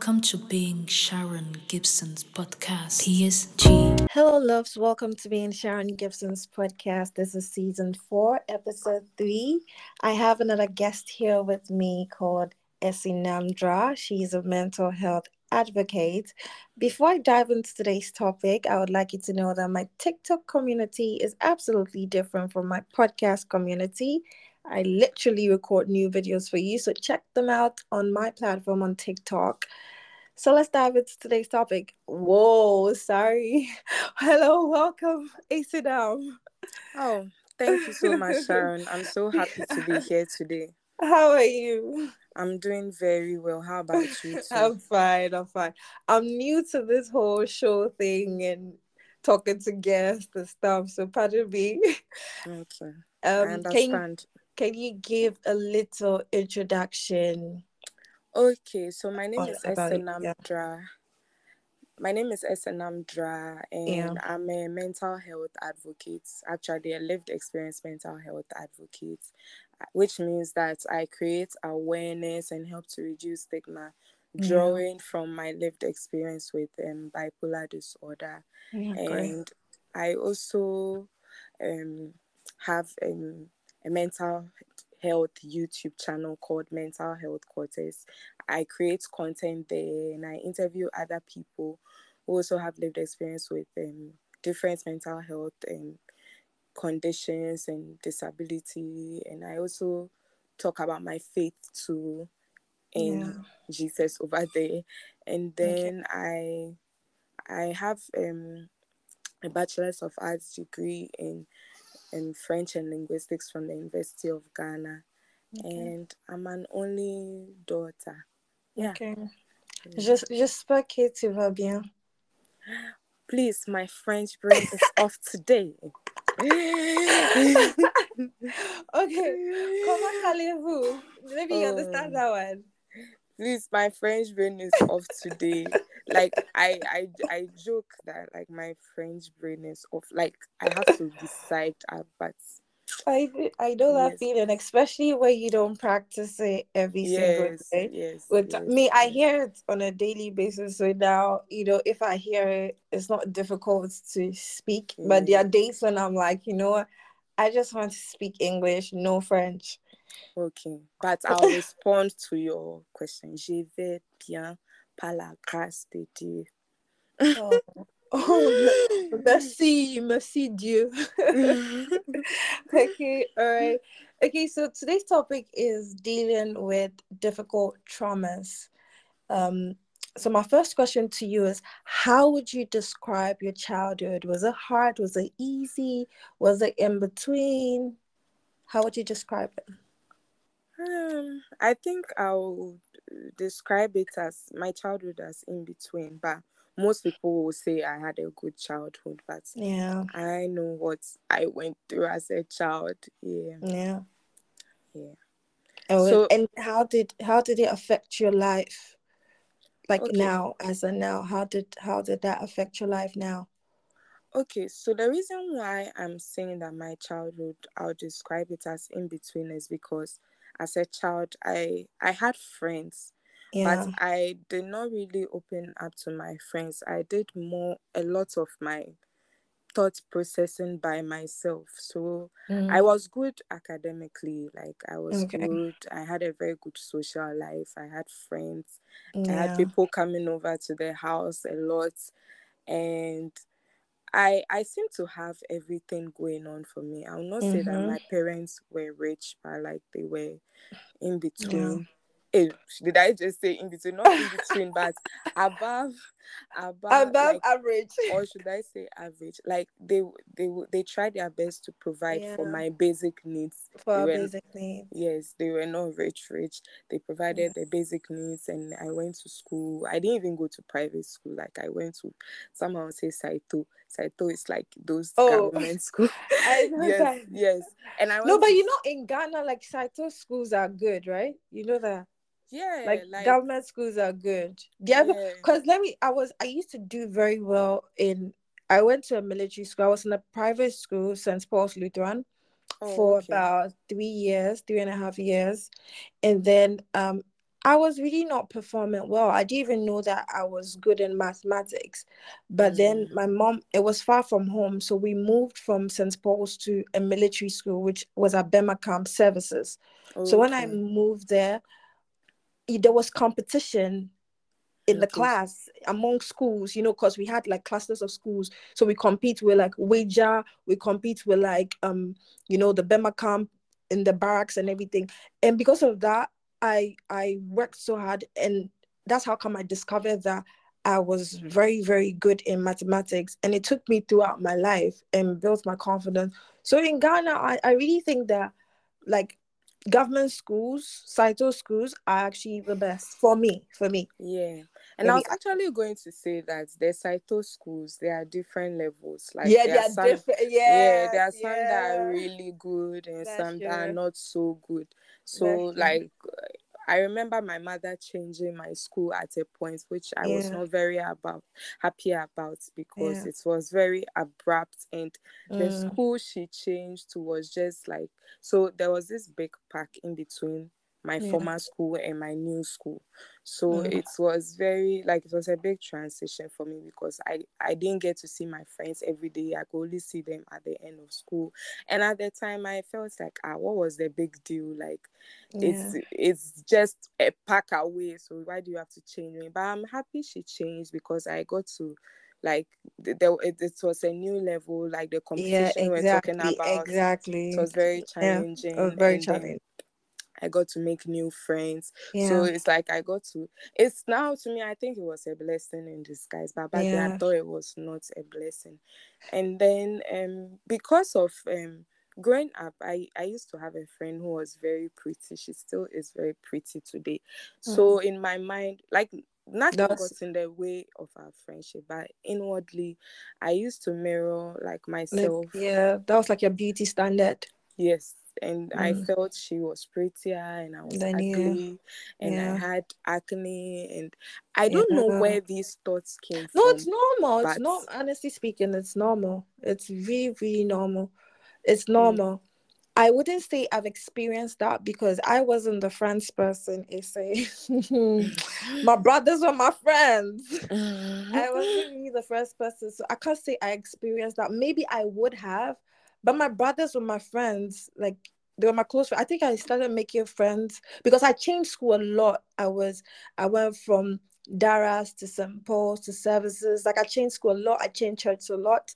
Welcome to being Sharon Gibson's podcast, PSG. Hello, loves. Welcome to being Sharon Gibson's podcast. This is season four, episode three. I have another guest here with me called Esenam Drah. She's a mental health advocate. Before I dive into today's topic, I would like you to know that my TikTok community is absolutely different from my podcast community. I literally record new videos for you, so check them out on my platform on TikTok. So let's dive into today's topic. Whoa, sorry. Hello, welcome, down. Oh, thank you so much, Sharon. I'm so happy to be here today. How are you? I'm doing very well. How about you? Too? I'm fine. I'm fine. I'm new to this whole show thing and talking to guests and stuff. So pardon me. Okay. Um, I understand. Can, can you give a little introduction? Okay, so my name is it, yeah. My name is Esenam Drah, and Yeah. I'm a mental health advocate. Actually, a lived experience mental health advocate, uh, which means that I create awareness and help to reduce stigma, Yeah. drawing from my lived experience with um, bipolar disorder. Yeah, great. and I also um, have um, a mental health YouTube channel called Mental Health Quarters. I create content there and I interview other people who also have lived experience with um, different mental health um, conditions and disability. And I also talk about my faith too in Yeah. Jesus over there. And Okay. then I I have um, a bachelor's of arts degree in in French and linguistics from the University of Ghana, Okay. and I'm an only daughter. Yeah. Okay. Mm. J'es- J'espère que tu vas bien. Please, my French brain is off today. Okay. Comment allez-vous? Let me understand Oh. that one. Please, my French brain is off today. Like I, I, I joke that like my French brain is off. Like I have to decide, but I I know that Yes. feeling, especially when you don't practice it every single day. yes. With yes, me, I hear it on a daily basis. So now, you know, if I hear it, it's not difficult to speak. But there are Mm. days when I'm like, you know I just want to speak English, no French. Okay, but I'll respond to your question. Je vais bien par la grâce de Dieu. Oh, oh merci, merci Dieu. okay, all right. Okay, so today's topic is dealing with difficult traumas. Um, so my first question to you is how would you describe your childhood? Was it hard? Was it easy? Was it in between? How would you describe it? Um, I think I'll describe it as my childhood as in between, but most people will say I had a good childhood, but Yeah, I know what I went through as a child. Yeah, yeah. yeah. Oh, and, So- and how did how did it affect your life? Like Okay. now, as a now, how did how did that affect your life now? Okay, so the reason why I'm saying that my childhood, I'll describe it as in between, is because as a child, I I had friends, Yeah, but I did not really open up to my friends. I did more a lot of my thought processing by myself. So Mm, I was good academically, like I was Okay. good. I had a very good social life. I had friends. I had people coming over to the house a lot, and I I seem to have everything going on for me. I'll not say that Mhm. my parents were rich, but like they were in between. Eh, did I just say in between? Not in between, but above, above, above like, average. or should I say average? Like they they they tried their best to provide for my basic needs. for our were- basic needs. Yes, they were not rich, rich. They provided the basic needs, and I went to school. I didn't even go to private school. Like I went to, would say Saito. Saito is like those Oh. government schools. I know yes, that. yes. And I No, but to- you know, in Ghana, like Saito schools are good, right? You know that, yeah, like, like, government schools are good. The other, yeah. because let me, I was, I used to do very well in. I went to a military school. I was in a private school, St. Paul's Lutheran. Oh, for okay. about three years, three and a half years. And then um I was really not performing well. I didn't even know that I was good in mathematics. But then Mm. my mom, it was far from home. So we moved from St. Paul's to a military school, which was at Burma Camp Services. So when I moved there, there was competition in the Okay. class among schools, you know, because we had like clusters of schools. So we compete with like Wager, we compete with like um, you know, the Burma camp in the barracks and everything. And because of that, I I worked so hard and that's how come I discovered that I was very, very good in mathematics. And it took me throughout my life and built my confidence. So in Ghana, I, I really think that like government schools, Saito schools are actually the best for me, for me. Yeah. And I was actually going to say that the Saito schools, there are different levels. Like yeah, they are some, different. yeah, Yeah, there are some that are really good and That's some that are not so good. So like I remember my mother changing my school at a point which I was not very about happy about because Yeah. it was very abrupt and the Mm, school she changed to was just like so there was this big park in between my Yeah. former school and my new school so Mm. it was very like it was a big transition for me because i i didn't get to see my friends every day i could only see them at the end of school and at the time i felt like ah what was the big deal like yeah. it's it's just a pack away so why do you have to change me but i'm happy she changed because i got to like th- there it, it was a new level like the Yeah, competition we're talking about exactly. it was very Yeah, challenging it was very challenging. I got to make new friends. So it's like I got to it's now to me I think it was a blessing in disguise, but back then I thought it was not a blessing. And then um because of um growing up I, I used to have a friend who was very pretty. She still is very pretty today. So mm. in my mind, like nothing That's got in the way of our friendship, but inwardly I used to mirror like like myself yeah, that was like your beauty standard. Yes, and I Mm. felt she was prettier and I was Then yeah, ugly and I had acne and I don't know yeah. where these thoughts came No, it's from, normal. It's but not honestly speaking, it's normal. It's really, really normal. It's yeah. normal. I wouldn't say I've experienced that because I wasn't the friends person. It's my brothers were my friends. I wasn't really the first person, so I can't say I experienced that. Maybe I would have, but my brothers were my friends. Like they were my close friends. I think I started making friends because I changed school a lot. I was I went from Daras to St. Paul's to services. Like I changed school a lot. I changed church a lot.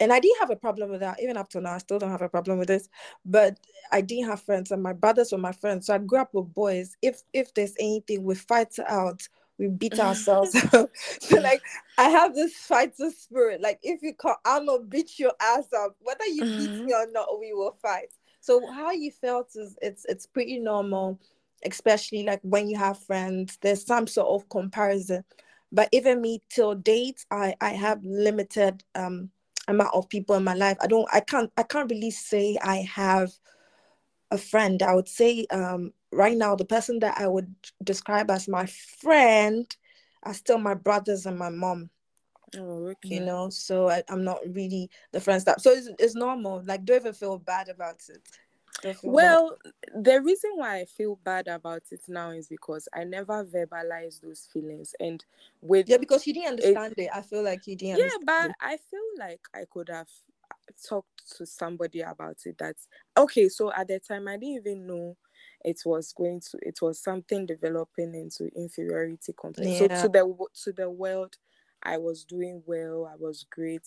And I didn't have a problem with that. Even up to now, I still don't have a problem with this. But I didn't have friends, and my brothers were my friends. So I grew up with boys. If if there's anything, we fight out. We beat ourselves up. so like I have this fighter spirit. Like if you come, I'm gonna beat your ass up. Whether you beat me or not, we will fight. So how you felt is it's it's pretty normal, especially like when you have friends. There's some sort of comparison. But even me till date, I I have limited um amount of people in my life. I don't I can't I can't really say I have a friend. I would say um right now the person that I would describe as my friend are still my brothers and my mom Oh, you know? So I, i'm not really the friends that so it's, it's normal. Like don't even feel bad about it. Don't bad. Well, the reason why I feel bad about it now is because I never verbalized those feelings, and with yeah because you didn't understand it. I feel like you didn't yeah, but it I feel like I could have talked to somebody about it. That's okay. So at the time, I didn't even know it was going to. It was something developing into inferiority complex. So to the to the world, I was doing well. I was great.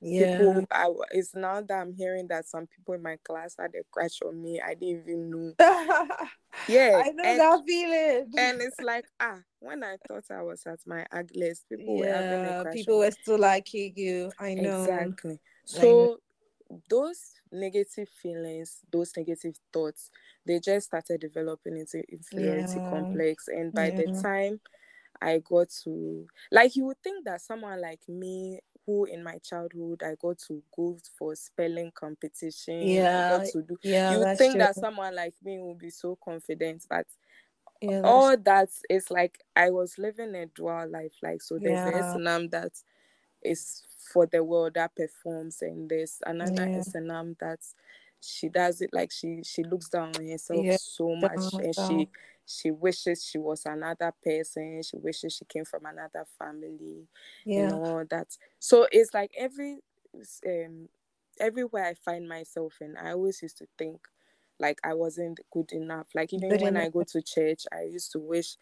yeah People, I it's now that I'm hearing that some people in my class had a crush on me. I didn't even know. Yeah, i know and that feeling and it's like ah, when I thought I was at my ugliest, people were having a crush people on me. were still liking you i know Exactly. So those negative feelings, those negative thoughts, they just started developing into inferiority yeah complex. And by the time I got to like you would think that someone like me who in my childhood I got to go for spelling competition, yeah got to do yeah you would think true that someone like me would be so confident, but yeah all that is like I was living a dual life. Like so there's the yeah Esenam that is for the world that performs in this, another yeah. Esenam that she does it like she she looks down on herself Yeah, so much and she she wishes she was another person. She wishes she came from another family Yeah. and all that so it's like every um everywhere i find myself in i always used to think like i wasn't good enough. Like even Good when i go to church i used to wish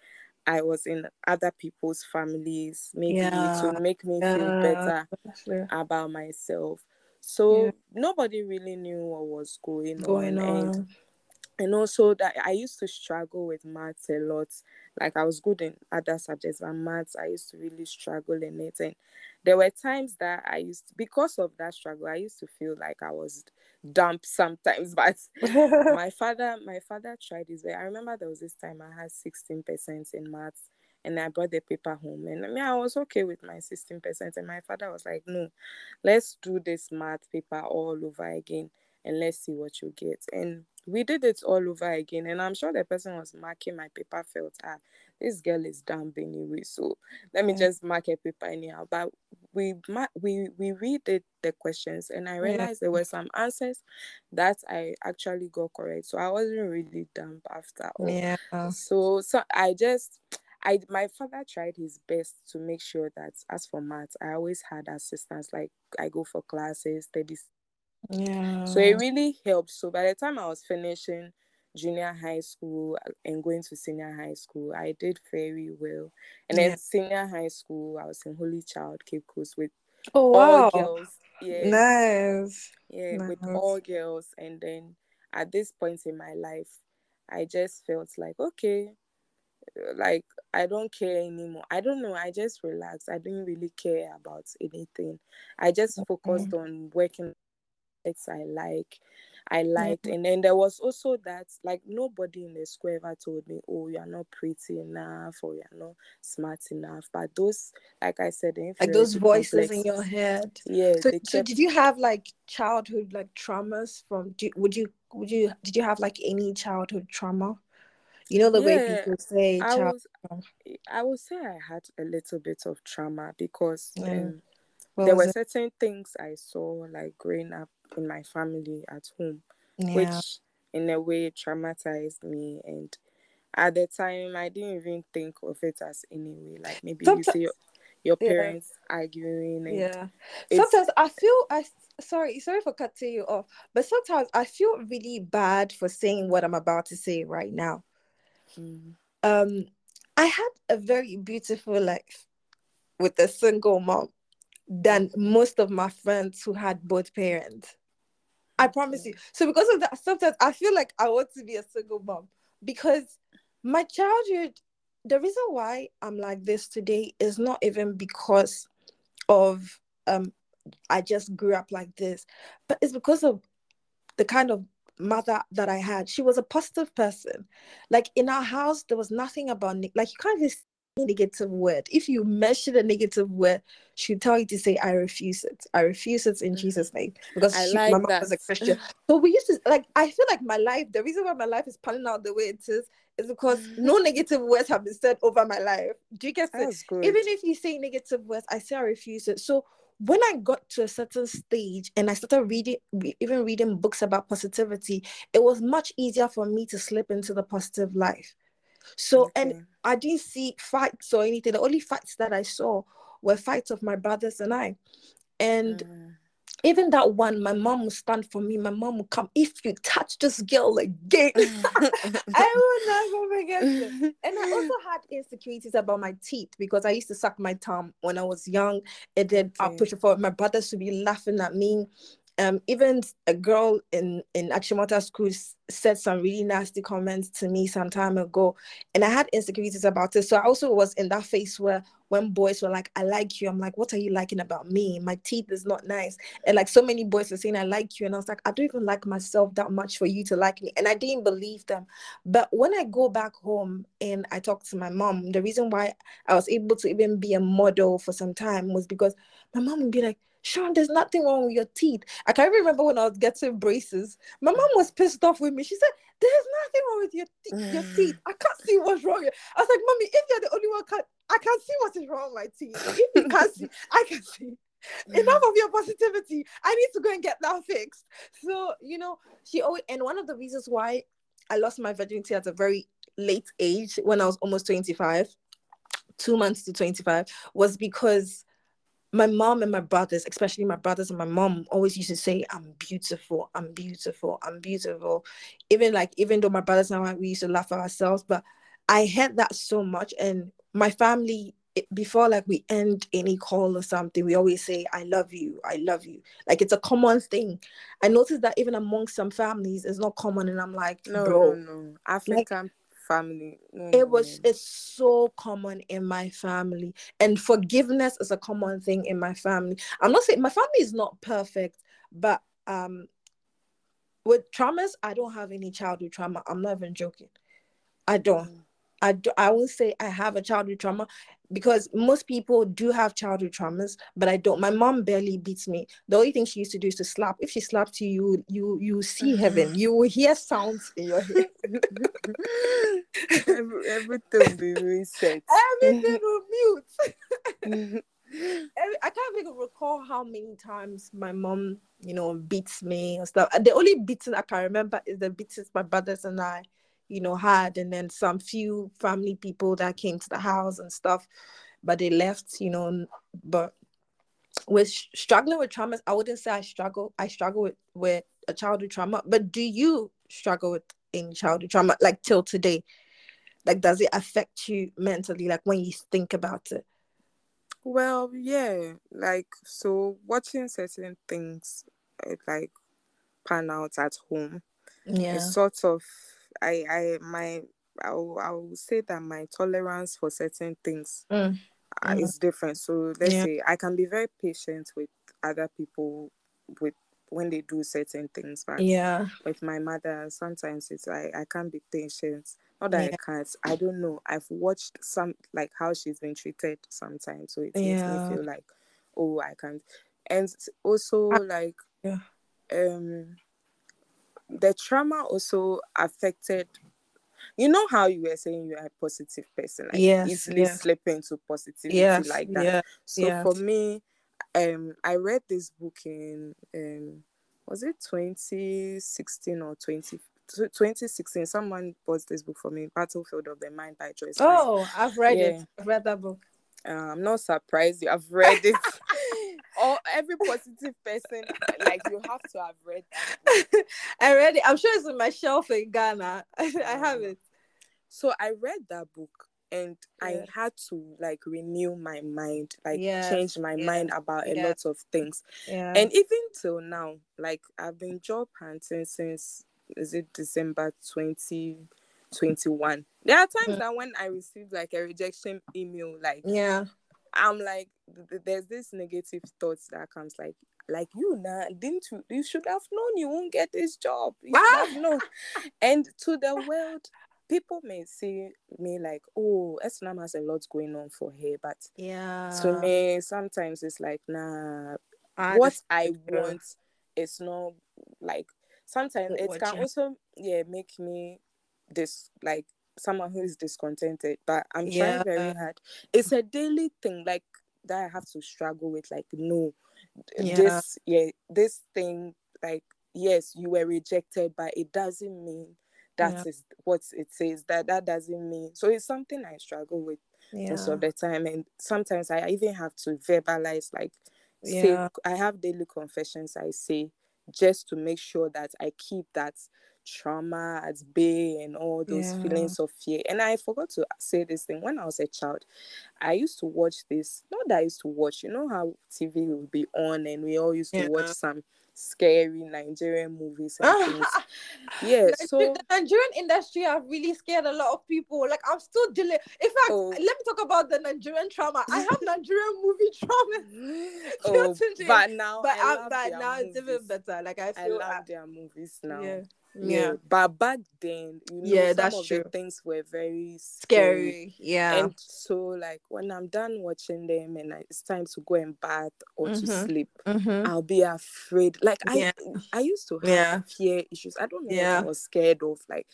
i was in other people's families maybe Yeah, to make me feel better Exactly. about myself so Yeah. nobody really knew what was going, Going on on. and also that I used to struggle with maths a lot. Like I was good in other subjects, but maths I used to really struggle in it. And there were times that I used to, because of that struggle, I used to feel like I was dumb sometimes. But my father, my father tried his way. I remember there was this time I had sixteen percent in maths. And I brought the paper home, and I mean, I was okay with my sixteen percent. And my father was like, "No, let's do this math paper all over again, and let's see what you get." And we did it all over again and i'm sure the person was marking my paper felt ah this girl is dumb anyway so let me just mark a paper anyhow but we ma- we we read the, questions and i realized there were some answers that i actually got correct so i wasn't really dumb after all Yeah. so so i just I my father tried his best to make sure that as for maths, I always had assistance. Like I go for classes, study Yeah. so it really helped. So by the time I was finishing junior high school and going to senior high school, I did very well. And then senior high school, I was in Holy Child Cape Coast with Oh all wow. girls. Yeah, Nice. yeah, with Nice. all girls. And then at this point in my life, I just felt like okay, like I don't care anymore. I don't know. I just relaxed. I didn't really care about anything. I just focused on working it's I like, I liked, and then there was also that like nobody in the school ever told me, "Oh, you are not pretty enough," or "You are not smart enough." But those, like I said, Like those voices in your head. yeah, So, they so did you have like childhood like traumas from? Do, would you would you did you have like any childhood trauma? You know the way people say I child. was. I would say I had a little bit of trauma because Yeah. um, there were it? certain things I saw like growing up in my family at home Yeah. which in a way traumatized me and at the time i didn't even think of it as anyway like maybe you see your, your Yeah. parents arguing and Yeah. Sometimes I feel I sorry, sorry for cutting you off, but sometimes I feel really bad for saying what I'm about to say right now. mm, Um I had a very beautiful life with a single mom than most of my friends who had both parents. I promise you. So because of that, sometimes I feel like I want to be a single mom because my childhood, the reason why I'm like this today is not even because of um I just grew up like this, but it's because of the kind of mother that I had. She was a positive person. Like in our house, there was nothing about like you can't say negative word. If you mention a negative word, she'll tell you to say, I refuse it. I refuse it in Mhm. Jesus' name. Because I she, like my mom was a. Christian. So we used to like I feel like my life, the reason why my life is panning out the way it is, is because no negative words have been said over my life. Do you get it? Even if you say negative words, I say I refuse it. So when I got to a certain stage and I started reading, re- even reading books about positivity, it was much easier for me to slip into the positive life. So, and I didn't see fights or anything. The only fights that I saw were fights of my brothers and I. And Mm. even that one, my mom would stand for me. My mom would come, if you touch this girl again, I will never forget it. And I also had insecurities about my teeth because I used to suck my thumb when I was young. And then I'll push it forward. My brothers would be laughing at me. Um, even a girl in in Achimota school said some really nasty comments to me some time ago, and I had insecurities about it. So I also was in that phase where when boys were like, "I like you," I'm like, "What are you liking about me? My teeth is not nice." And like so many boys were saying, "I like you," and I was like, "I don't even like myself that much for you to like me," and I didn't believe them. But when I go back home and I talk to my mom, the reason why I was able to even be a model for some time was because my mom would be like, Sean, there's nothing wrong with your teeth. I can't remember when I was getting braces. My mom was pissed off with me. She said, There's nothing wrong with your, te- your mm. teeth. I can't see what's wrong. I was like, Mommy, if you're the only one, can- I can't see what is wrong with my teeth. If you can't see, I can see. enough of your positivity. I need to go and get that fixed. So, you know, she always, and one of the reasons why I lost my virginity at a very late age when I was almost 25, two months to 25, was because my mom and my brothers, especially my brothers and my mom, always used to say, I'm beautiful, I'm beautiful, I'm beautiful. Even like, even though my brothers and I, we used to laugh at ourselves, but I had that so much. And my family, before like we end any call or something, we always say, I love you, I love you. Like it's a common thing. I noticed that even among some families, it's not common. And I'm like, no, bro, no, no. African like, family. No, it was it's so common in my family. And forgiveness is a common thing in my family. I'm not saying my family is not perfect, but um with traumas, I don't have any childhood trauma. I'm not even joking. I don't. I, do, I will say I have a childhood trauma because most people do have childhood traumas, but I don't. My mom barely beats me. The only thing she used to do is to slap. If she slapped you, you you you see heaven. You will hear sounds in your head. Every, everything will be reset. Everything will mute. I can't even recall how many times my mom, you know, beats me and stuff. The only beating I can remember is the beatings my brothers and I you know, had, and then some few family people that came to the house and stuff, but they left, you know. But with struggling with traumas, I wouldn't say I struggle. I struggle with with a childhood trauma. But do you struggle with any childhood trauma, like till today? Like, does it affect you mentally, like when you think about it? Well, yeah, like so watching certain things eh, like pan out at home. Yeah, it sort of I I my I will, I will say that my tolerance for certain things mm. Uh, mm. is different. So let's yeah. say I can be very patient with other people with when they do certain things, but yeah, with my mother sometimes it's like I can't be patient. Not that yeah. I can't. I don't know. I've watched some like how she's been treated sometimes, so it makes me feel like oh I can't. And also like yeah. um the trauma also affected you know how you were saying you're a positive person like yes, easily yes. slip into positivity yes, like that yeah, so yes. for me um i read this book in um was it 2016 or 20 2016 someone bought this book for me battlefield of the mind by joyce oh i've read yeah. it i've read that book uh, i'm not surprised you have read it or every positive person, like you have to have read that I read it. I'm sure it's in my shelf in Ghana. I have it. So I read that book and yeah. I had to like renew my mind, like yes. change my mind about a yeah. lot of things. Yeah. And even till now, like I've been job hunting since is it December 2021. There are times mm. that when I receive like a rejection email, like yeah, I'm like, there's this negative thoughts that comes like, like you now didn't you you should have known you won't get this job. You should have known. and to the world, people may see me like, oh, Esenam has a lot going on for her, but yeah, to me sometimes it's like, nah, I what I want is not like sometimes it can also yeah make me this like someone who is discontented, but I'm yeah. trying very hard. It's a daily thing, like that I have to struggle with. Like, no, yeah. this, yeah, this thing, like, yes, you were rejected, but it doesn't mean that yeah. is what it says. That that doesn't mean. So it's something I struggle with most of the time, and sometimes I even have to verbalize, like, say, I have daily confessions. I say just to make sure that I keep that trauma at bay and all those yeah. feelings of fear. And I forgot to say this thing when I was a child. I used to watch this, not that I used to watch, you know how TV would be on and we all used to yeah. watch some scary Nigerian movies and things. yeah, so the Nigerian industry have really scared a lot of people. Like I'm still dealing. In fact, oh. let me talk about the Nigerian trauma. I have Nigerian movie trauma. oh, but now, but, I, but now movies. it's even better. Like I feel I love their movies now. Yeah yeah. But back then, you know, yeah, that's true. things were very scary. scary. Yeah. And so, like, when I'm done watching them and it's time to go and bath or mm-hmm. to sleep, mm-hmm. I'll be afraid. Like, yeah. I I used to have yeah. fear issues. I don't know yeah. what I was scared of. Like,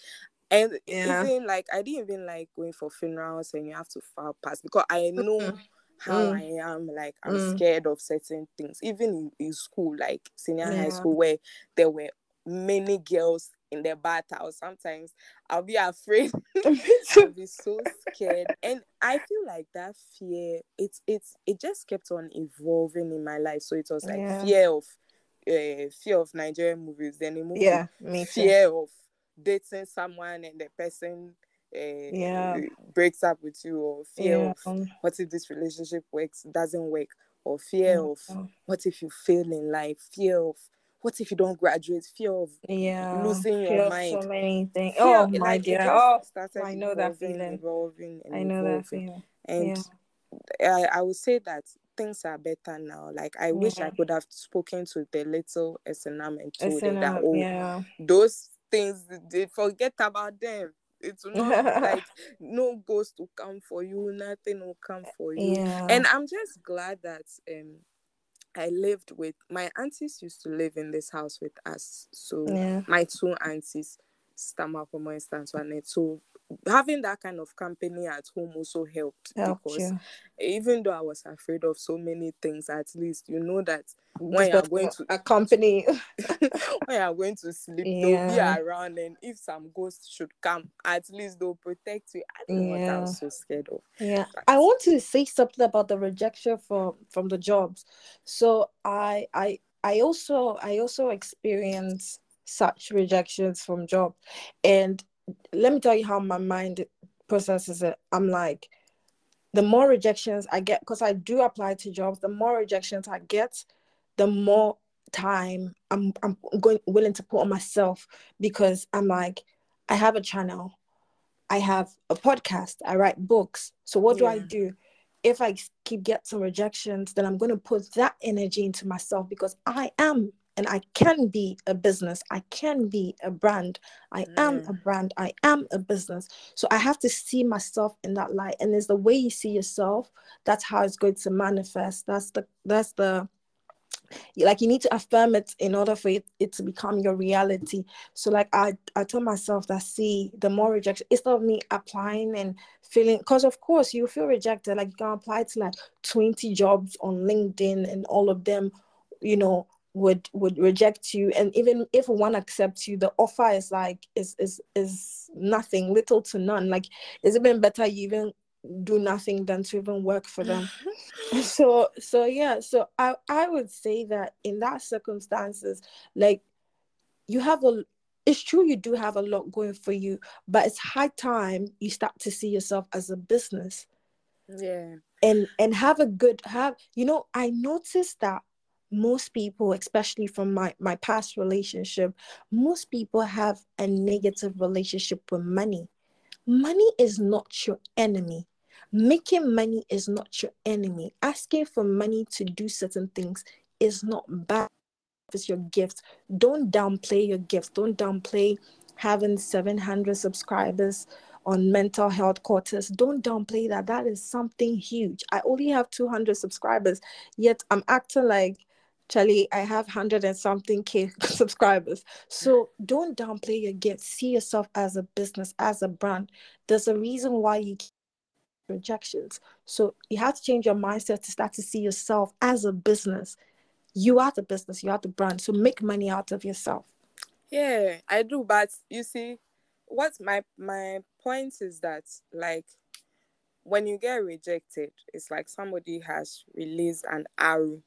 and yeah. even like I didn't even like going for funerals and you have to file pass because I know. Mm-hmm. how Mm. I am. Like I'm Mm. scared of certain things, even in, in school, like senior high school, where there were many girls in the bathhouse. Sometimes I'll be afraid. I'll be so scared, and I feel like that fear. It's it's it just kept on evolving in my life. So it was like Yeah. fear of, uh, fear of Nigerian movies. Then moved to yeah, me too. fear of dating someone and the person uh, Yeah. breaks up with you or fear Yeah. of what if this relationship works doesn't work or fear of what if you fail in life fear of what if you don't graduate fear of yeah, losing your feel mind. So many things. fear, Oh my like, it dear. just Oh, I know that feeling. evolving I know that feeling. and I, I would say that things are better now like i wish i could have spoken to the little Esenam and told her in that oh yeah. those things they forget about them It's not like no ghost will come for you nothing will come for you Yeah. and i'm just glad that um i lived with my aunties used to live in this house with us so yeah. my two aunties stammer for my instance one so having that kind of company at home also helped Helped because you. even though i was afraid of so many things at least you know that when This you are going to accompany. when you're going to sleep, they'll be around, and if some ghosts should come, at least they'll protect you. I don't know what Yeah. was so scared of. Yeah, But- I want to say something about the rejection from from the jobs. So I I I also I also experience such rejections from job, and let me tell you how my mind processes it. I'm like, the more rejections I get, because I do apply to jobs, the more rejections I get, the more time I'm I'm going willing to put on myself because I'm like, I have a channel. I have a podcast. I write books. So what do I do? If I keep get some rejections, then I'm going to put that energy into myself because I am and I can be a business. I can be a brand. I am a mm. brand. I am a business. So I have to see myself in that light. And it's the way you see yourself. That's how it's going to manifest. That's the that's the like you need to affirm it in order for it, it to become your reality so like i i told myself that see the more rejection it's not me applying and feeling because of course you feel rejected like you can apply to like 20 jobs on linkedin and all of them you know would would reject you. And even if one accepts you the offer is like is is is nothing little to none. Like it's even better you even do nothing than to even work for them? So so yeah so i i would say that in that circumstances like you have a it's true you do have a lot going for you but it's high time you start to see yourself as a business. Yeah. and and have a good have you know i noticed that most people especially from my my past relationship most people have a negative relationship with money. Money is not your enemy. Making money is not your enemy. Asking for money to do certain things is not bad. It's your gift don't downplay your gift. Don't downplay having 700 subscribers on mental health quarters. Don't downplay that. That is something huge. I only have 200 subscribers yet i'm acting like Charlie, I have hundred and something K subscribers. So don't downplay your gift. See yourself as a business, as a brand. There's a reason why you rejections. So you have to change your mindset to start to see yourself as a business. You are the business, you are the brand. So make money out of yourself. Yeah, I do, but you see, what my my point is that like when you get rejected, it's like somebody has released an arrow.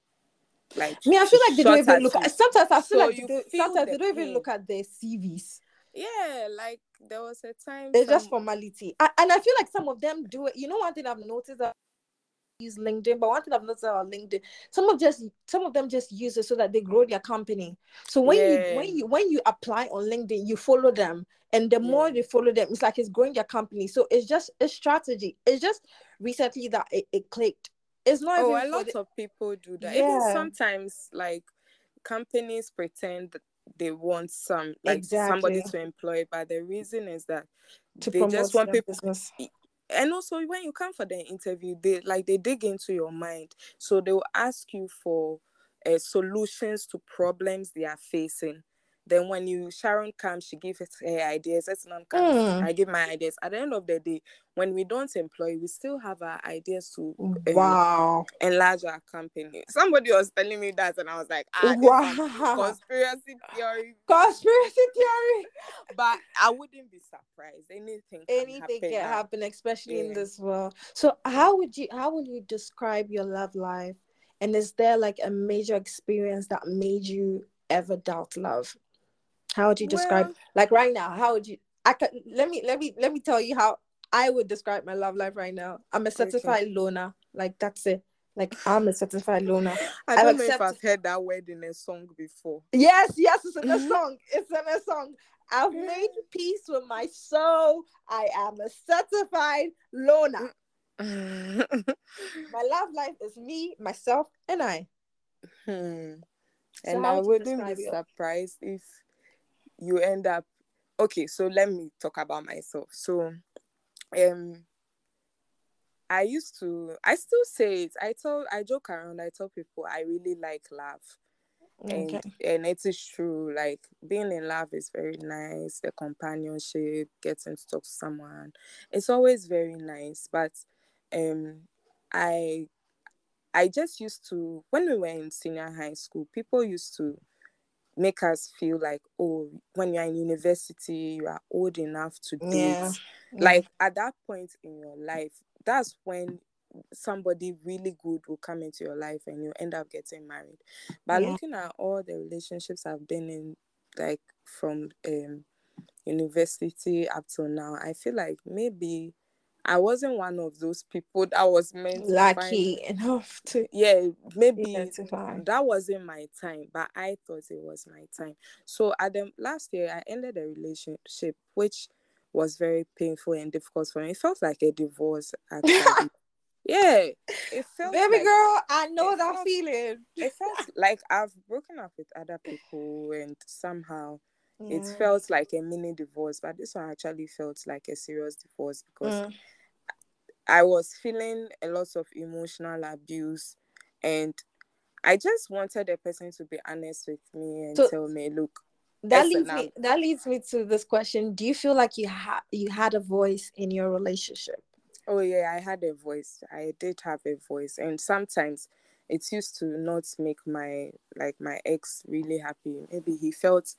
Like Me, I feel like they don't even look you. at sometimes I feel So like they don't, sometimes the they don't even look at their CVs. Yeah, like there was a time. It's just formality. I, and I feel like some of them do it. You know, one thing I've noticed that use LinkedIn, but one thing I've noticed about LinkedIn, some of just some of them just use it so that they grow their company. So when Yeah. you when you when you apply on LinkedIn, you follow them, and the more Yeah. they follow them, it's like it's growing their company. So it's just a strategy. It's just recently that it, it clicked. It's not Oh, even a lot the- of people do that. Even sometimes, like companies pretend that they want some like somebody to employ, but the reason is that to they just want people. business. And also, when you come for the interview, they like they dig into your mind, so they will ask you for uh, solutions to problems they are facing. Then when you Sharon comes, she gives her ideas. Esenam comes, Mm. I give my ideas. At the end of the day, when we don't employ, we still have our ideas to um, Wow. enlarge our company. Somebody was telling me that, and I was like, ah, Wow. conspiracy theory. Conspiracy theory. But I wouldn't be surprised. Anything, can Anything happen can now. happen, especially in this world. So how would you how would you describe your love life? And is there like a major experience that made you ever doubt love? How would you describe Well- like right now? How would you I can let me let me let me tell you how I would describe my love life right now. I'm a certified loner. Like that's it. Like I'm a certified loner. I I've don't know if I've heard that word in a song before. Yes, yes, it's in a Mhm. song. It's in a song. I've made peace with my soul. I am a certified loner. hmm. My love life is me, myself, and I. And I would you wouldn't be surprised if you end up okay, so let me talk about myself. So um I used to I still say it. I tell I joke around, I tell people I really like love. And Okay. and it is true, like being in love is very nice, the companionship, getting to talk to someone. It's always very nice. But um I I just used to when we were in senior high school, people used to make us feel like, oh, when you're in university, you are old enough to date. Yeah. Like at that point in your life, that's when somebody really good will come into your life and you end up getting married. But Yeah. looking at all the relationships I've been in, like from um university up till now, I feel like maybe I wasn't one of those people that was meant to find lucky enough to yeah maybe identify. that wasn't my time but i thought it was my time so at the last year i ended a relationship which was very painful and difficult for me it felt like a divorce yeah it felt Baby like, girl, I know that felt- feeling. it felt like i've broken up with other people and somehow it felt like a mini divorce but this one actually felt like a serious divorce because Mm. I was feeling a lot of emotional abuse and I just wanted the person to be honest with me and So- tell me, look, That leads me that leads me to this question. Do you feel like you had you had a voice in your relationship? oh yeah, I had a voice. I did have a voice. And sometimes it used to not make my like my ex really happy. Maybe he felt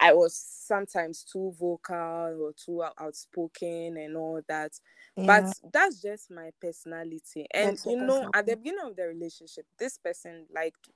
I was sometimes too vocal or too outspoken and all that. But that's just my personality. And That's you know, at the beginning of the relationship, this person liked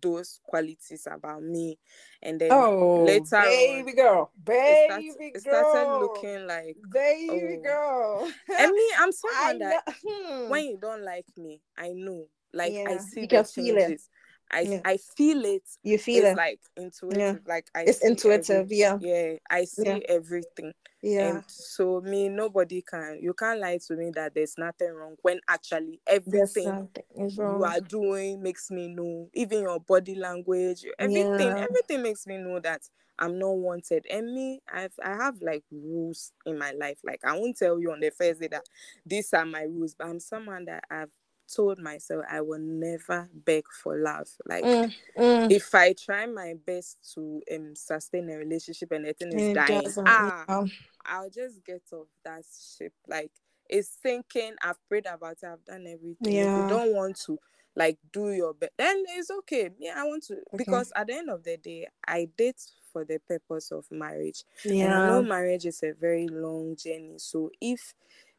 those qualities about me. And then oh, later on, baby girl, it, baby started, it started looking like baby oh. girl. and me, I'm someone that know. hmm. when you don't like me, I know. Like I see you the can feel it. I Yeah. I feel it. you feel it's it. like intuitive. Like I it's intuitive. every- yeah, yeah, I see Yeah. everything. yeah. And so me, nobody can you can't lie to me that there's nothing wrong when actually everything you are doing makes me know. Even your body language, everything, Yeah. everything makes me know that I'm not wanted. And me, I've I have like rules in my life. Like I won't tell you on the first day that these are my rules, but I'm someone that I've told myself I will never beg for love. Like Mm, mm. if I try my best to um sustain a relationship and the thing is dying, ah, yeah. I'll just get off that ship. Like it's sinking. I've prayed about it. I've done everything. If Yeah. you don't want to like do your best, then it's okay. Yeah, I want to because at the end of the day, I date for the purpose of marriage. And I Yeah. know marriage is a very long journey. So if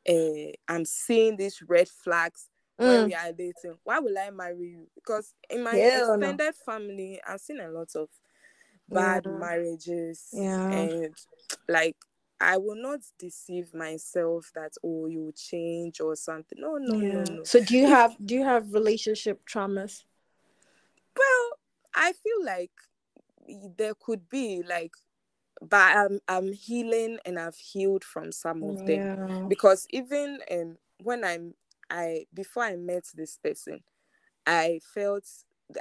uh, I'm seeing these red flags when Mm. we are dating, why will I marry you? Because in my Hell no. extended family, I've seen a lot of bad Yeah. marriages Yeah. and like I will not deceive myself that oh you will change or something. No, no, yeah. no, no. So do you have do you have relationship traumas? Well, I feel like there could be like but I'm I'm healing and I've healed from some of them. Because even um when I'm I before I met this person, I felt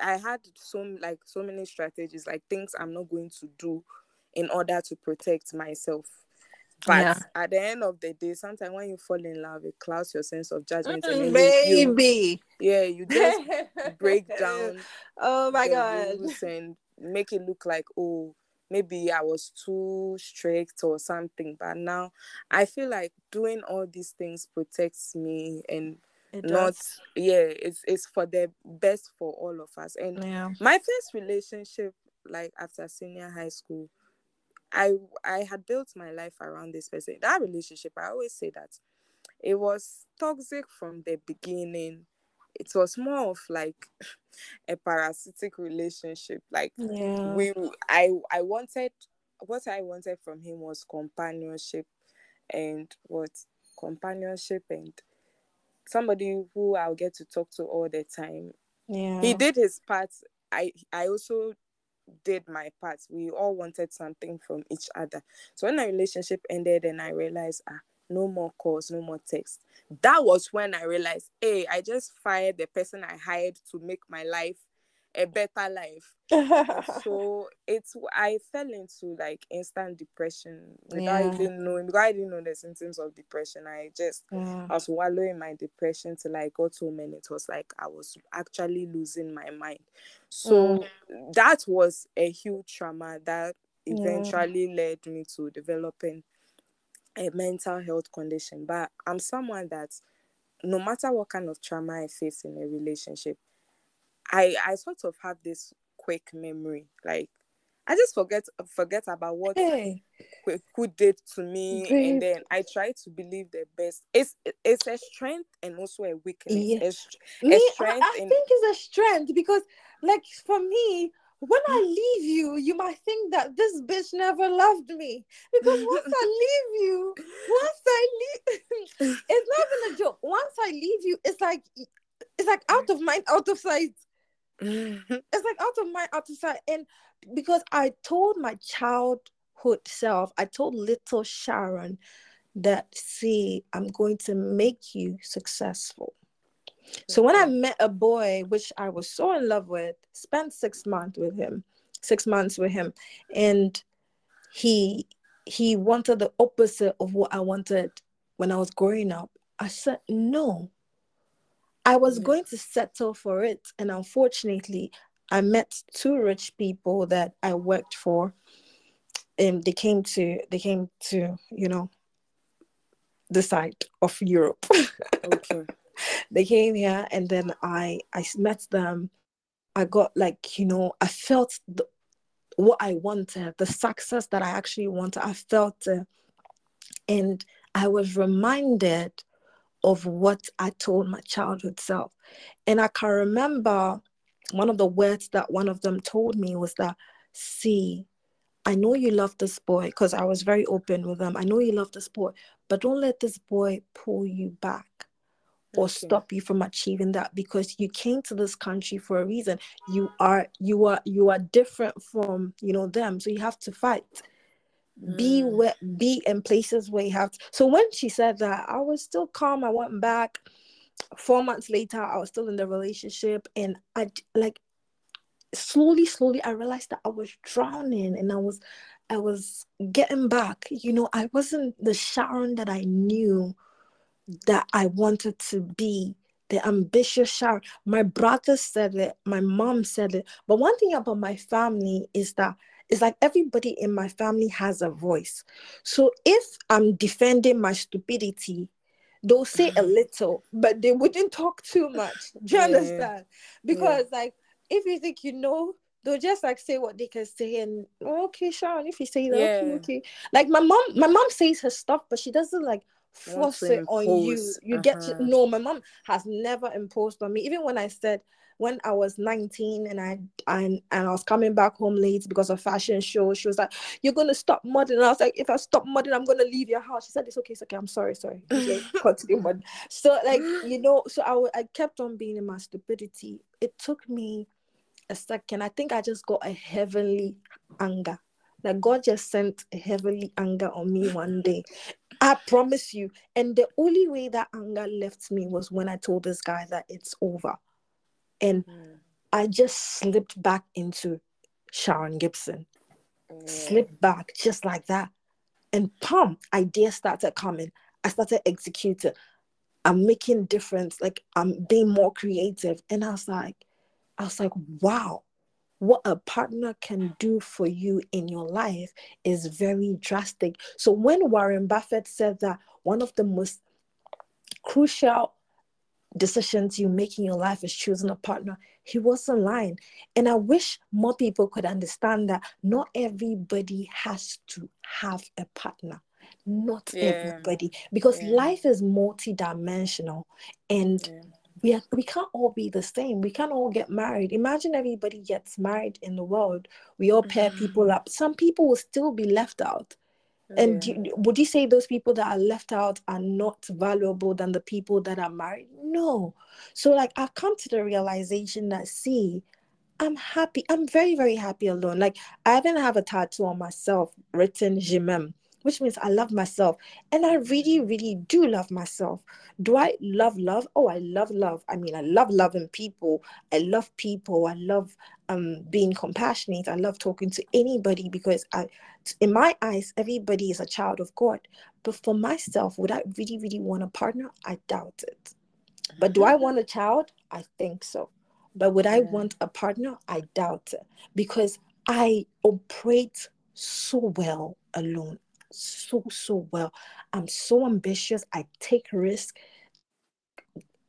I had so like so many strategies, like things I'm not going to do in order to protect myself. But Yeah. at the end of the day, sometimes when you fall in love, it clouds your sense of judgment, Mm, then you, baby. yeah, you just break down Oh my god. and make it look like oh maybe I was too strict or something. But now I feel like doing all these things protects me and It not does. yeah, it's it's for the best for all of us. And Yeah. my first relationship, like after senior high school, I I had built my life around this person. That relationship, I always say that it was toxic from the beginning. It was more of like a parasitic relationship. Like Yeah. we I I wanted what I wanted from him was companionship and what companionship and somebody who I'll get to talk to all the time yeah. he did his part i i also did my part we all wanted something from each other so when the relationship ended and i realized ah no more calls no more texts. that was when i realized hey i just fired the person i hired to make my life a better life so it's i fell into like instant depression without Yeah. even knowing because i didn't know the symptoms of depression i just yeah. I was wallowing my depression till I got home and it was like I was actually losing my mind. So mm. that was a huge trauma that Yeah. eventually led me to developing a mental health condition. But I'm someone that no matter what kind of trauma I face in a relationship, I I sort of have this quick memory. Like I just forget forget about what Hey. who, who did to me Babe. and then i try to believe the best it's it's a strength and also a weakness Yeah. a str- Me, I, strength I in- think it's a strength because, like, for me, when I hmm? leave you, you might think that this bitch never loved me. Because once I leave you, once I leave, it's not even a joke. Once I leave you, it's like it's like out of mind, out of sight. It's like out of mind, out of sight. And because I told my childhood self, I told little Sharon that, see, I'm going to make you successful. So when I mm-hmm. met a boy, which I was so in love with, spent six months with him, six months with him, and he he wanted the opposite of what I wanted when I was growing up. I said no. I was Yeah. going to settle for it, and unfortunately, I met two rich people that I worked for, and they came to they came to you know the side of Europe. okay they came here and then i i met them. I got like you know i felt the, what i wanted the success that i actually wanted. I felt and i was reminded of what i told my childhood self. And i can remember one of the words that one of them told me was that see I know you love this boy because I was very open with them. I know you love this boy, but don't let this boy pull you back or Okay. stop you from achieving that because you came to this country for a reason you are you are you are different from you know them so you have to fight be Mm. where be in places where you have to. so when she said that i was still calm i went back four months later i was still in the relationship and i like slowly slowly i realized that i was drowning and i was i was getting back you know i wasn't the sharon that i knew that I wanted to be the ambitious Sharon. My brother said it, my mom said it. But one thing about my family is that it's like everybody in my family has a voice. So if I'm defending my stupidity, they'll say a little, but they wouldn't talk too much. Do you Yeah. understand? Because like if you think you know, they'll just like say what they can say and "Oh, okay, Sharon, if you say that, okay, Yeah. okay. Like my mom, my mom says her stuff, but she doesn't like force it on you. You get to uh-huh. no, my mom has never imposed on me. Even when I said when I was 19 and I and, and I was coming back home late because of fashion show, she was like, You're gonna stop modding. And I was like, if I stop modding, I'm gonna leave your house. She said, It's okay, it's okay. I'm sorry, sorry. Okay, continue. So like, you know, so I I kept on being in my stupidity. It took me a second. I think I just got a heavenly anger. Like God just sent a heavenly anger on me one day. I promise you. And the only way that anger left me was when I told this guy that it's over. And Mm. I just slipped back into Sharon Gibson. Yeah. Slipped back just like that. And pum, ideas started coming. I started executing. I'm making difference. Like I'm being more creative. And I was like, I was like, wow, what a partner can do for you in your life is very drastic. So when Warren Buffett said that one of the most crucial decisions you make in your life is choosing a partner, he wasn't lying. And I wish more people could understand that not everybody has to have a partner. Not Yeah. everybody, because Yeah. life is multidimensional and Yeah. We, are, we can't all be the same. We can't all get married. Imagine everybody gets married in the world. We all pair people mm-hmm. up. Some people will still be left out. And Yeah. you- would you say those people that are left out are not valuable than the people that are married? No. So, like, I've come to the realization that, see, I'm happy. I'm very, very happy alone. Like, I even have a tattoo on myself written Je m'aime, which means I love myself. And I really, really do love myself. Do I love love? Oh, I love love. I mean, I love loving people. I love people. I love um being compassionate. I love talking to anybody because I in my eyes, everybody is a child of God. But for myself, would I really, really want a partner? I doubt it. But do I want a child? I think so. But would I Yeah. want a partner? I doubt it because I operate so well alone. So, so well. I'm so ambitious. I take risk.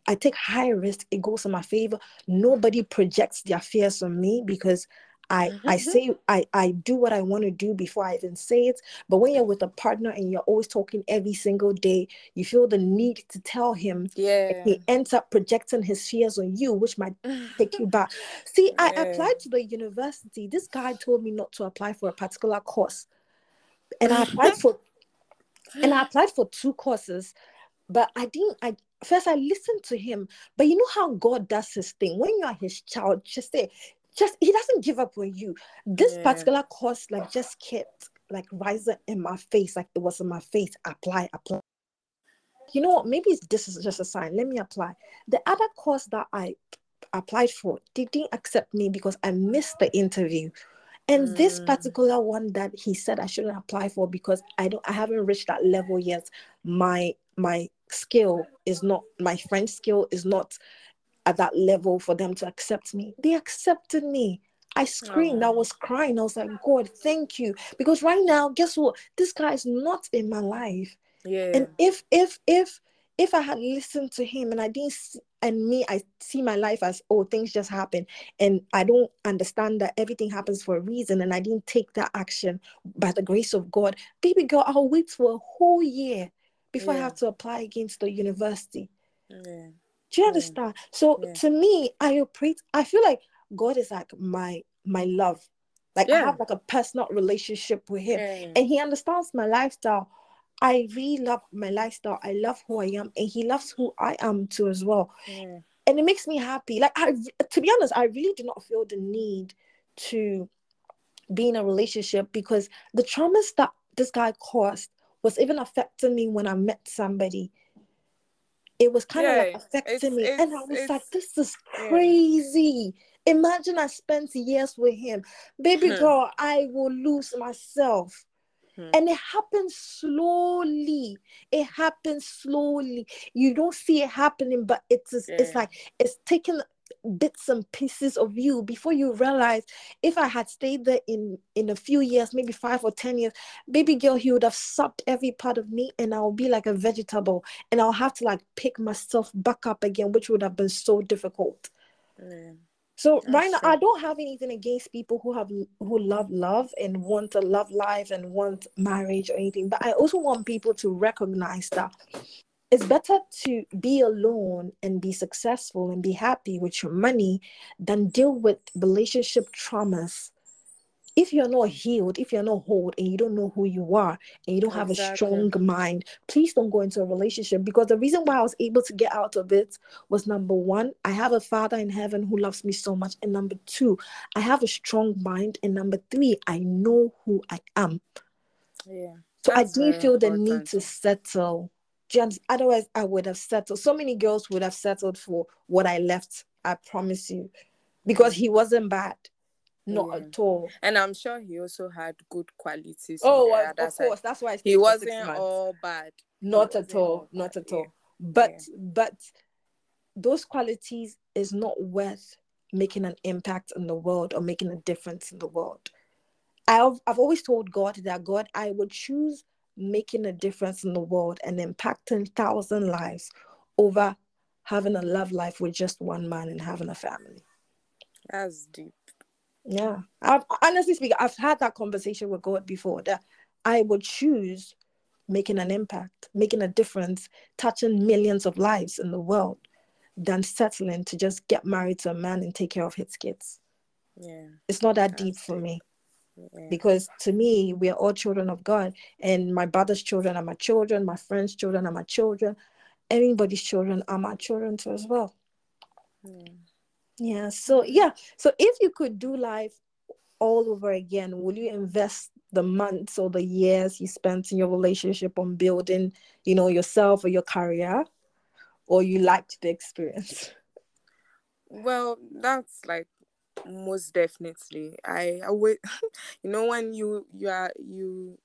I take high risk. It goes in my favor. Nobody projects their fears on me because I mm-hmm, I mm-hmm. say I I do what I want to do before I even say it. But when you're with a partner and you're always talking every single day, you feel the need to tell him. Yeah. He ends up projecting his fears on you, which might take you back. See, I applied to the university. This guy told me not to apply for a particular course, and I applied for and I applied for two courses, but I didn't. I first I listened to him, but you know how God does his thing. When you are his child, just say, just he doesn't give up on you. This Yeah. particular course, like, just kept like rising in my face, like it was in my face. Apply, apply. You know what? Maybe this is just a sign. Let me apply. The other course that I applied for, they didn't accept me because I missed the interview. And this Mm. particular one that he said I shouldn't apply for because I don't I haven't reached that level yet. My my skill is not my French skill is not at that level for them to accept me. They accepted me. I screamed, I Oh. was crying. I was like, God, thank you. Because right now, guess what? This guy is not in my life. Yeah. And if if if if I had listened to him and I didn't see, and me, I see my life as oh things just happen, and I don't understand that everything happens for a reason, and I didn't take that action by the grace of God, baby girl, I'll wait for a whole year before I have to apply against the university. yeah. Do you Yeah. understand? So Yeah. to me, I operate. I feel like God is like my my love. Like I have like a personal relationship with Him Yeah. and he understands my lifestyle. I really love my lifestyle. I love who I am, and he loves who I am too as well. Yeah. And it makes me happy. Like I, to be honest, I really do not feel the need to be in a relationship because the traumas that this guy caused was even affecting me when I met somebody. It was kind of like affecting it's- me, and I was like, "This is yeah. crazy." Imagine I spent years with him, baby Hmm. girl. I will lose myself. Hmm. And it happens slowly. It happens slowly. You don't see it happening, but it's it's Yeah. like it's taking bits and pieces of you before you realize if I had stayed there in in a few years, maybe five or ten years, baby girl, he would have sucked every part of me and I'll be like a vegetable and I'll have to like pick myself back up again, which would have been so difficult. So That's right now, true. I don't have anything against people who have who love love and want a love life and want marriage or anything. But I also want people to recognize that it's better to be alone and be successful and be happy with your money than deal with relationship traumas. If you're not healed, if you're not whole, and you don't know who you are, and you don't have a strong mind, please don't go into a relationship. Because the reason why I was able to get out of it was number one, I have a father in heaven who loves me so much. And number two, I have a strong mind. And number three, I know who I am. Yeah. So I didn't feel the need to settle. James. Otherwise, I would have settled. So many girls would have settled for what I left. I promise you, because he wasn't bad, not Yeah. at all. And I'm sure he also had good qualities. Oh, well, of side. course. That's why He wasn't all bad. not at all. all Not at all. But Yeah. but those qualities is not worth making an impact in the world or making a difference in the world. I've, I've always told God that God, I would choose making a difference in the world and impacting thousand lives over having a love life with just one man and having a family. That's deep. Yeah. I've honestly speaking, I've had that conversation with God before that I would choose making an impact, making a difference, touching millions of lives in the world than settling to just get married to a man and take care of his kids. Yeah. It's not that deep for me. Yeah. Because to me, we are all children of God, and my brother's children are my children, my friends' children are my children, anybody's children are my children too as well. Yeah. Yeah. So yeah. So if you could do life all over again, will you invest the months or the years you spent in your relationship on building, you know, yourself or your career, or you liked the experience? Well, that's like most definitely. I always, you know, when you you are you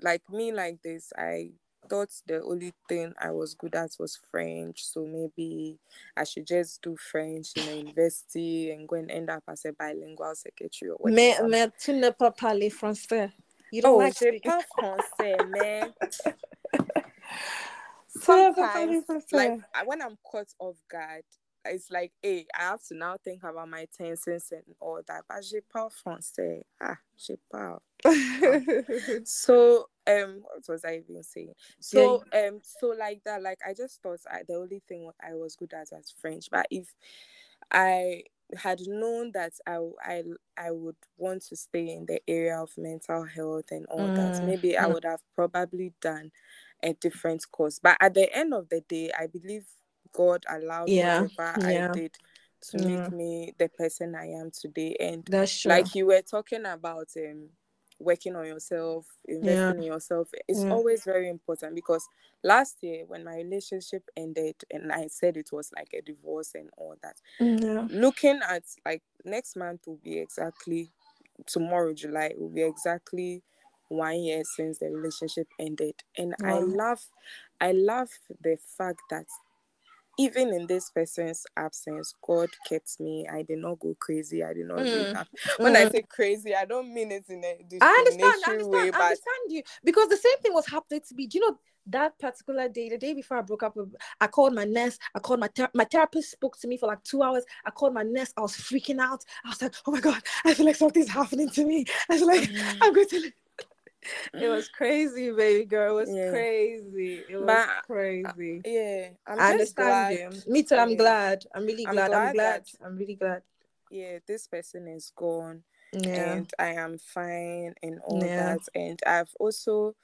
like me like this, I thought the only thing I was good at was French. So maybe I should just do French in a university and go and end up as a bilingual secretary or whatever. Mais, mais tu ne pas parler français. You don't oh, like je parle français, mais sometimes, like when I'm caught off guard, it's like, hey, I have to now think about my tenses and all that. But je parle français. Ah, je parle. so, um, what was I even saying? So, yeah. um, so like that, like I just thought I, the only thing I was good at was French. But if I had known that I, I I would want to stay in the area of mental health and all mm. that, maybe mm. I would have probably done a different course. But at the end of the day, I believe God allowed yeah. whatever yeah. I did to yeah. make me the person I am today. And that's true. like you were talking about um working on yourself, investing in yourself. It's always very important because last year when my relationship ended and I said it was like a divorce and all that. Mm, yeah. Looking at like next month will be exactly tomorrow, July, will be exactly one year since the relationship ended. And wow. I love I love the fact that even in this person's absence, God kept me. I did not go crazy. I did not mm. When mm. I say crazy, I don't mean it in a I understand, I understand, way, I understand you because the same thing was happening to me. Do you know that particular day, the day before I broke up with, I called my nurse. I called my ther- my therapist spoke to me for like two hours. I called my nurse. I was freaking out. I was like, oh my god, I feel like something's happening to me. I was like, mm. I'm going to it was crazy, baby girl. It was yeah. crazy. It was but, crazy. Uh, yeah, I'm i understand you. Me too. I'm glad. I'm really glad. I'm glad. I'm glad. I'm really glad. Yeah, this person is gone. Yeah. And I am fine and all yeah. that. And I've also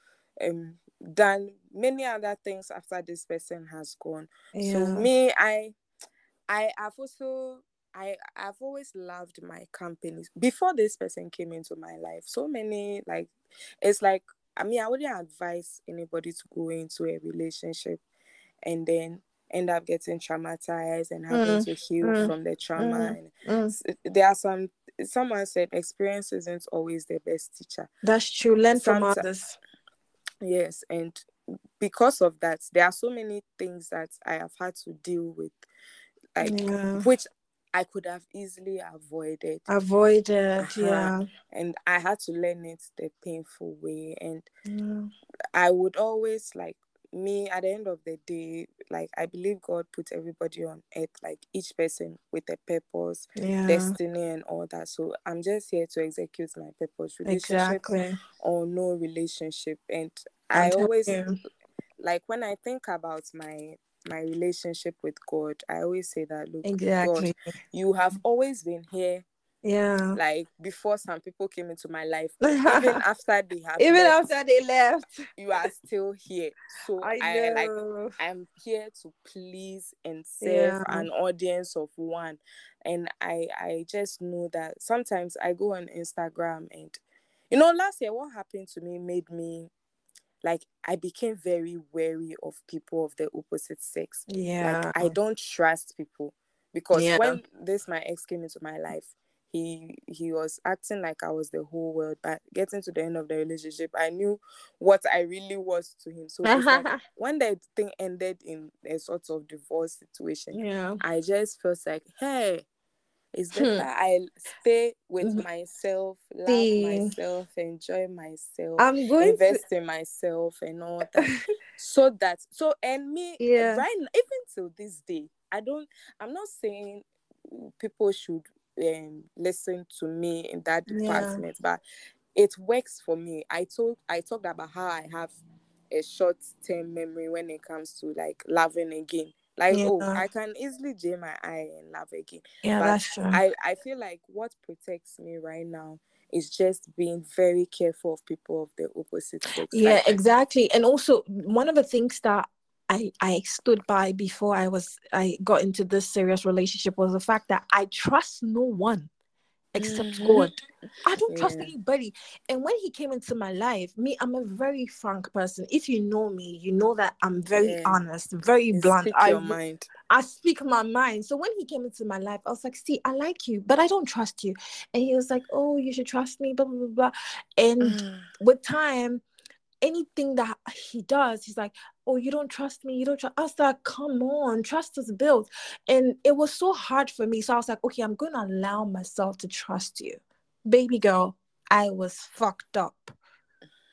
um done many other things after this person has gone. Yeah. So me, I I have also I I've always loved my companies before this person came into my life. So many like it's like I mean I wouldn't advise anybody to go into a relationship and then end up getting traumatized and having mm. to heal mm. from the trauma. Mm. And there are some someone said experience isn't always the best teacher. That's true. Learn Sometimes, from others. Yes, and because of that, there are so many things that I have had to deal with, like yeah. which I could have easily avoided. Avoided, uh-huh. yeah. And I had to learn it the painful way. And yeah. I would always like me at the end of the day, like I believe God put everybody on earth, like each person with a purpose, yeah. destiny, and all that. So I'm just here to execute my purpose, relationship exactly. or no relationship. And I always you. like when I think about my my relationship with God, I always say that look, exactly. God, you have always been here. Yeah. Like before some people came into my life, even after they have even left, after they left, you are still here. So I, I like I'm here to please and serve yeah. an audience of one. And I I just know that sometimes I go on Instagram and you know last year what happened to me made me like I became very wary of people of the opposite sex. Yeah. Like I don't trust people because yeah. when this my ex came into my life, he he was acting like I was the whole world. But getting to the end of the relationship, I knew what I really was to him. So like, when the thing ended in a sort of divorce situation, yeah, I just felt like, hey, It's Hmm. I stay with Mhm. myself, love See. myself, enjoy myself, I'm going to invest in myself and all that. so that so and me Yeah. right n- even till this day, I don't I'm not saying people should um listen to me in that Yeah. department, but it works for me. I told I talked about how I have a short term memory when it comes to like loving again. Like, oh, I can easily jam my eye and love again. Yeah, but that's true. I, I feel like what protects me right now is just being very careful of people of the opposite sex. Yeah, Like, exactly. And also one of the things that I I stood by before I was I got into this serious relationship was the fact that I trust no one except Mhm. God. I don't trust Yeah. anybody. And when he came into my life, me, I'm a very frank person. If you know me, you know that I'm very Yeah. honest, very you blunt. speak I your mind. I speak my mind. So when he came into my life, I was like, see, I like you, but I don't trust you. And he was like, Oh, you should trust me, blah blah blah blah. And Mm. with time, anything that he does, he's like, Oh, you don't trust me, you don't trust I was like, come on, trust is built. And it was so hard for me. So I was like, okay, I'm gonna allow myself to trust you. Baby girl, I was fucked up.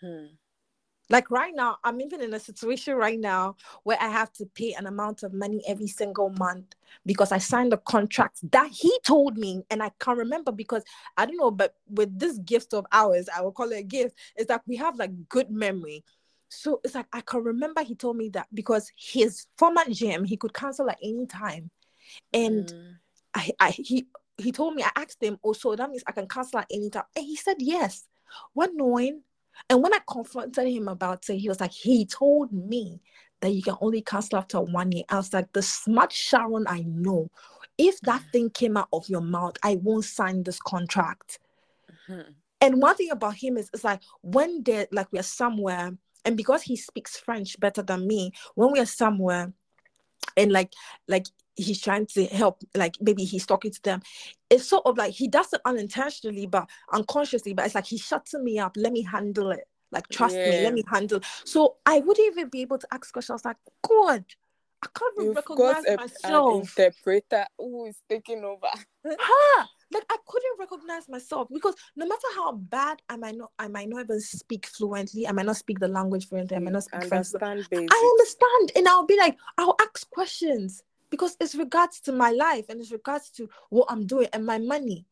Hmm. Like right now, I'm even in a situation right now where I have to pay an amount of money every single month because I signed a contract that he told me, and I can't remember because I don't know, but with this gift of ours, I will call it a gift, it's like we have like good memory. So it's like I can remember he told me that because his former gym he could cancel at any time. And Mm. I, I he he told me I asked him also that means I can cancel at any time and he said yes what knowing and when I confronted him about it he was like he told me that you can only cancel after one year I was like the smart Sharon I know if that thing came out of your mouth I won't sign this contract Mhm. and one thing about him is it's like when they're like we're somewhere and because he speaks French better than me when we're somewhere and like like he's trying to help like maybe he's talking to them it's sort of like he does it unintentionally but unconsciously but it's like he's shutting me up. Let me handle it. Like trust me. Let me handle so i wouldn't even be able to ask questions. Like god i can't You've recognize got a, an interpreter who is taking over. huh? Like i couldn't recognize myself because no matter how bad i might not i might not even speak fluently i might not speak the language fluently i might not speak french understand basics. I understand. And I'll be like, I'll ask questions because it's regards to my life and it's regards to what I'm doing and my money.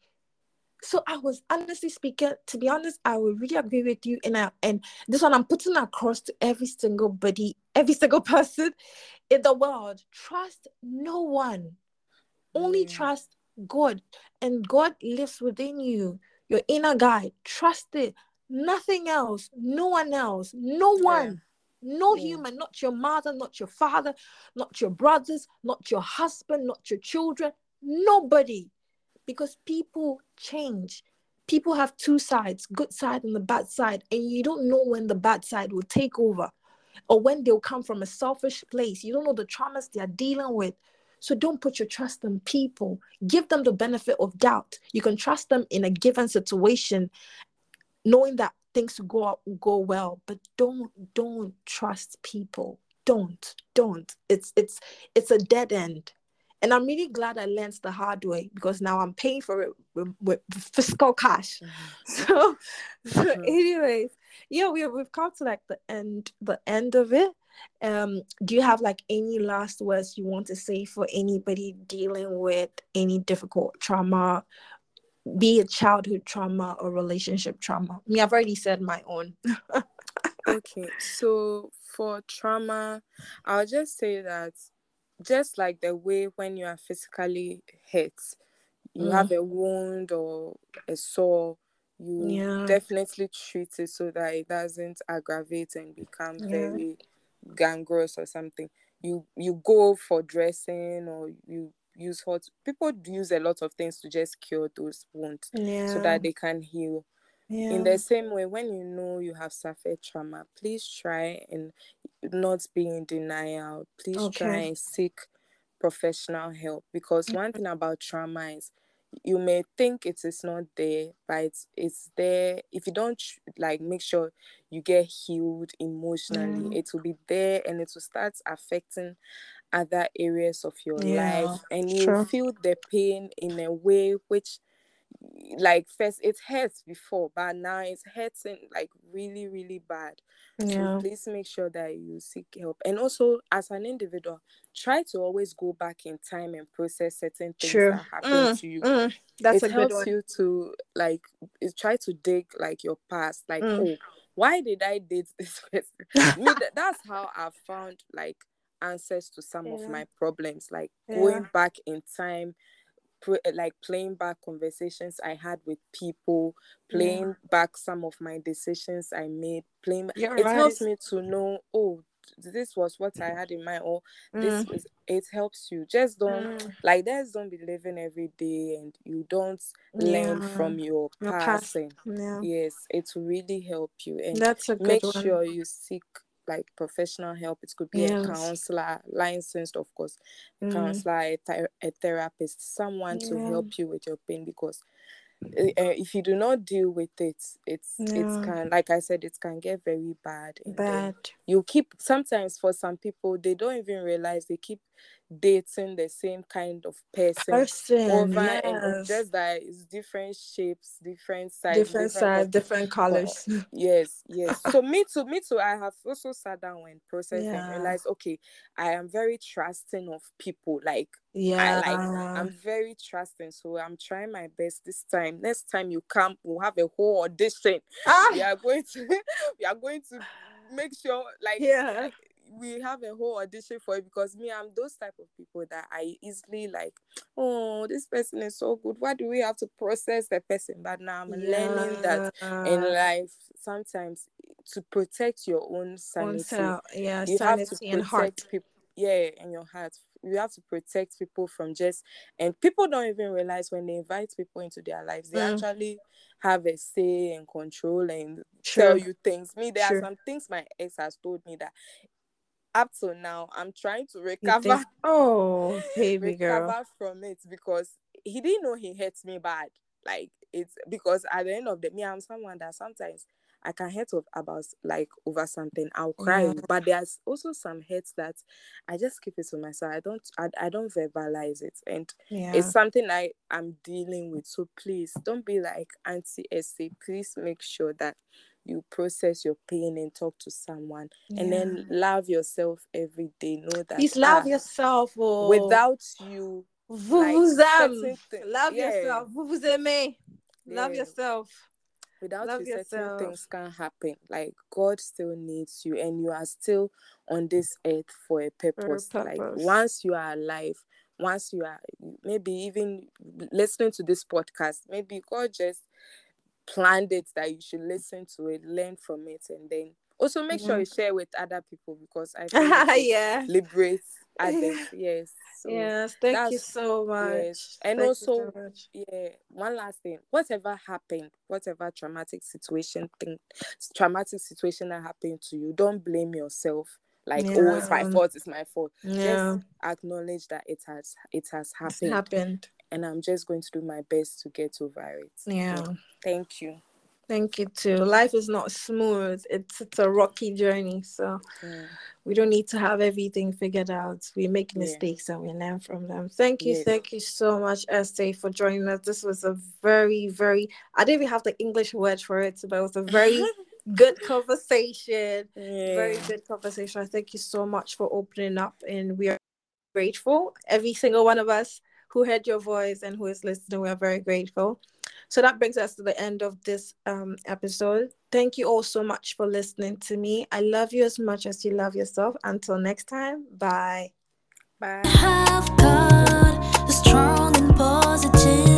So I was honestly speaking, to be honest, I would really agree with you. And I and this one I'm putting across to every single body, every single person in the world. Trust no one. Only Mm. trust God. And God lives within you, your inner guide. Trust it. Nothing else, no one else, no Yeah. one. No Yeah. human, not your mother, not your father, not your brothers, not your husband, not your children, nobody. Because people change. People have two sides, good side and the bad side, and you don't know when the bad side will take over or when they'll come from a selfish place. You don't know the traumas they are dealing with. So don't put your trust in people. Give them the benefit of doubt. You can trust them in a given situation, knowing that things go out, go well. But don't don't trust people. Don't don't. It's it's it's a dead end. And I'm really glad I learned the hard way because now I'm paying for it with, with fiscal cash. So, so Mhm. anyways, yeah, we we've come to like the end the end of it. Um, do you have like any last words you want to say for anybody dealing with any difficult trauma, be it childhood trauma or relationship trauma? i Me, I've already said my own. okay so for trauma i'll just say that just like the way when you are physically hit you Mm. have a wound or a sore you Yeah. definitely treat it so that it doesn't aggravate and become Yeah. very gangrenous or something you you go for dressing or you use hot people use a lot of things to just cure those wounds Yeah. so that they can heal yeah. in the same way when you know you have suffered trauma please try and not be in denial please try and seek professional help because one mm. thing about trauma is you may think it is not there but it's, it's there if you don't like make sure you get healed emotionally Yeah. it will be there and it will start affecting other areas of your Yeah, life and you feel the pain in a way which like first it hurts before but now it's hurting like really really bad. So please make sure that you seek help. And also as an individual try to always go back in time and process certain things True. that happen Mm, to you. mm, that's it a good helps you to like try to dig like your past like Mm. oh why did i date this person? Me that's how i found like answers to some of my problems like Yeah. going back in time like playing back conversations i had with people playing back some of my decisions i made playing You're it helps me to know oh this was what i had in mind or this Mm, is it helps you just don't mm, like just don't be living every day and you don't learn from your Your past past. Yeah. yes it will really help you and That's a good make one. sure you seek like professional help it could be a counselor licensed of course a Mm, counselor a, ther- a therapist someone to help you with your pain because uh, uh, if you do not deal with it it's Yeah. it can like i said it can get very bad Bad. you keep sometimes for some people they don't even realize they keep dating the same kind of person Person. over and just that it's different shapes different sizes Different different size, different colors. yes yes so me too me too i have also sat down and processed and Yeah. realized okay i am very trusting of people like yeah, i like i'm very trusting so i'm trying my best this time next time you come we'll have a whole audition we Ah, are going to we are going to make sure like yeah. like, we have a whole audition for it because me i'm those type of people that i easily like oh this person is so good why do we have to process the person but now i'm learning that in life sometimes to protect your own sanity. Yeah. you have to Sanity and heart. protect people yeah and your heart you have to protect people from just and people don't even realize when they invite people into their lives they Mm. actually have a say and control and tell you things me there True. are some things my ex has told me that up to now i'm trying to recover think, oh, baby girl. recover from it because he didn't know he hurt me bad like it's because at the end of the me i'm someone that sometimes I can hurt about like over something. I'll cry, but there's also some hurts that I just keep it to myself. I don't, I, I don't verbalize it, and Yeah. it's something I am dealing with. So please don't be like Auntie Essie. Please make sure that you process your pain and talk to someone, and then love yourself every day. Know that Please love ah, yourself. Oh. without you, Vous like, vous aime. Love yeah. yourself. Vous vous aimez. Love yourself. without Love you, certain things can't happen. Like God still needs you, and you are still on this earth for a purpose. Like purpose. once you are alive, once you are maybe even listening to this podcast, maybe God just planned it that you should listen to it, learn from it, and then also make sure you mm-hmm. share with other people because I yeah. liberate others. Yes. So yes. Thank you so much. yes. And Thank also, so much. yeah one last thing whatever happened whatever traumatic situation thing traumatic situation that happened to you don't blame yourself like oh it's my fault it's my fault Yeah. just acknowledge that it has it has It's happened happened. And i'm just going to do my best to get over it Yeah. thank you Thank you too. Life is not smooth. It's it's a rocky journey. So Mm. we don't need to have everything figured out. We make Yeah. mistakes and we learn from them. Thank you, thank you so much, Estee, for joining us. This was a very, very I didn't even have the English word for it, but it was a very good conversation. Very good conversation. I thank you so much for opening up and we are grateful. Every single one of us who heard your voice and who is listening. We are very grateful. So that brings us to the end of this um, episode. Thank you all so much for listening to me. I love you as much as you love yourself. Until next time, bye. Bye.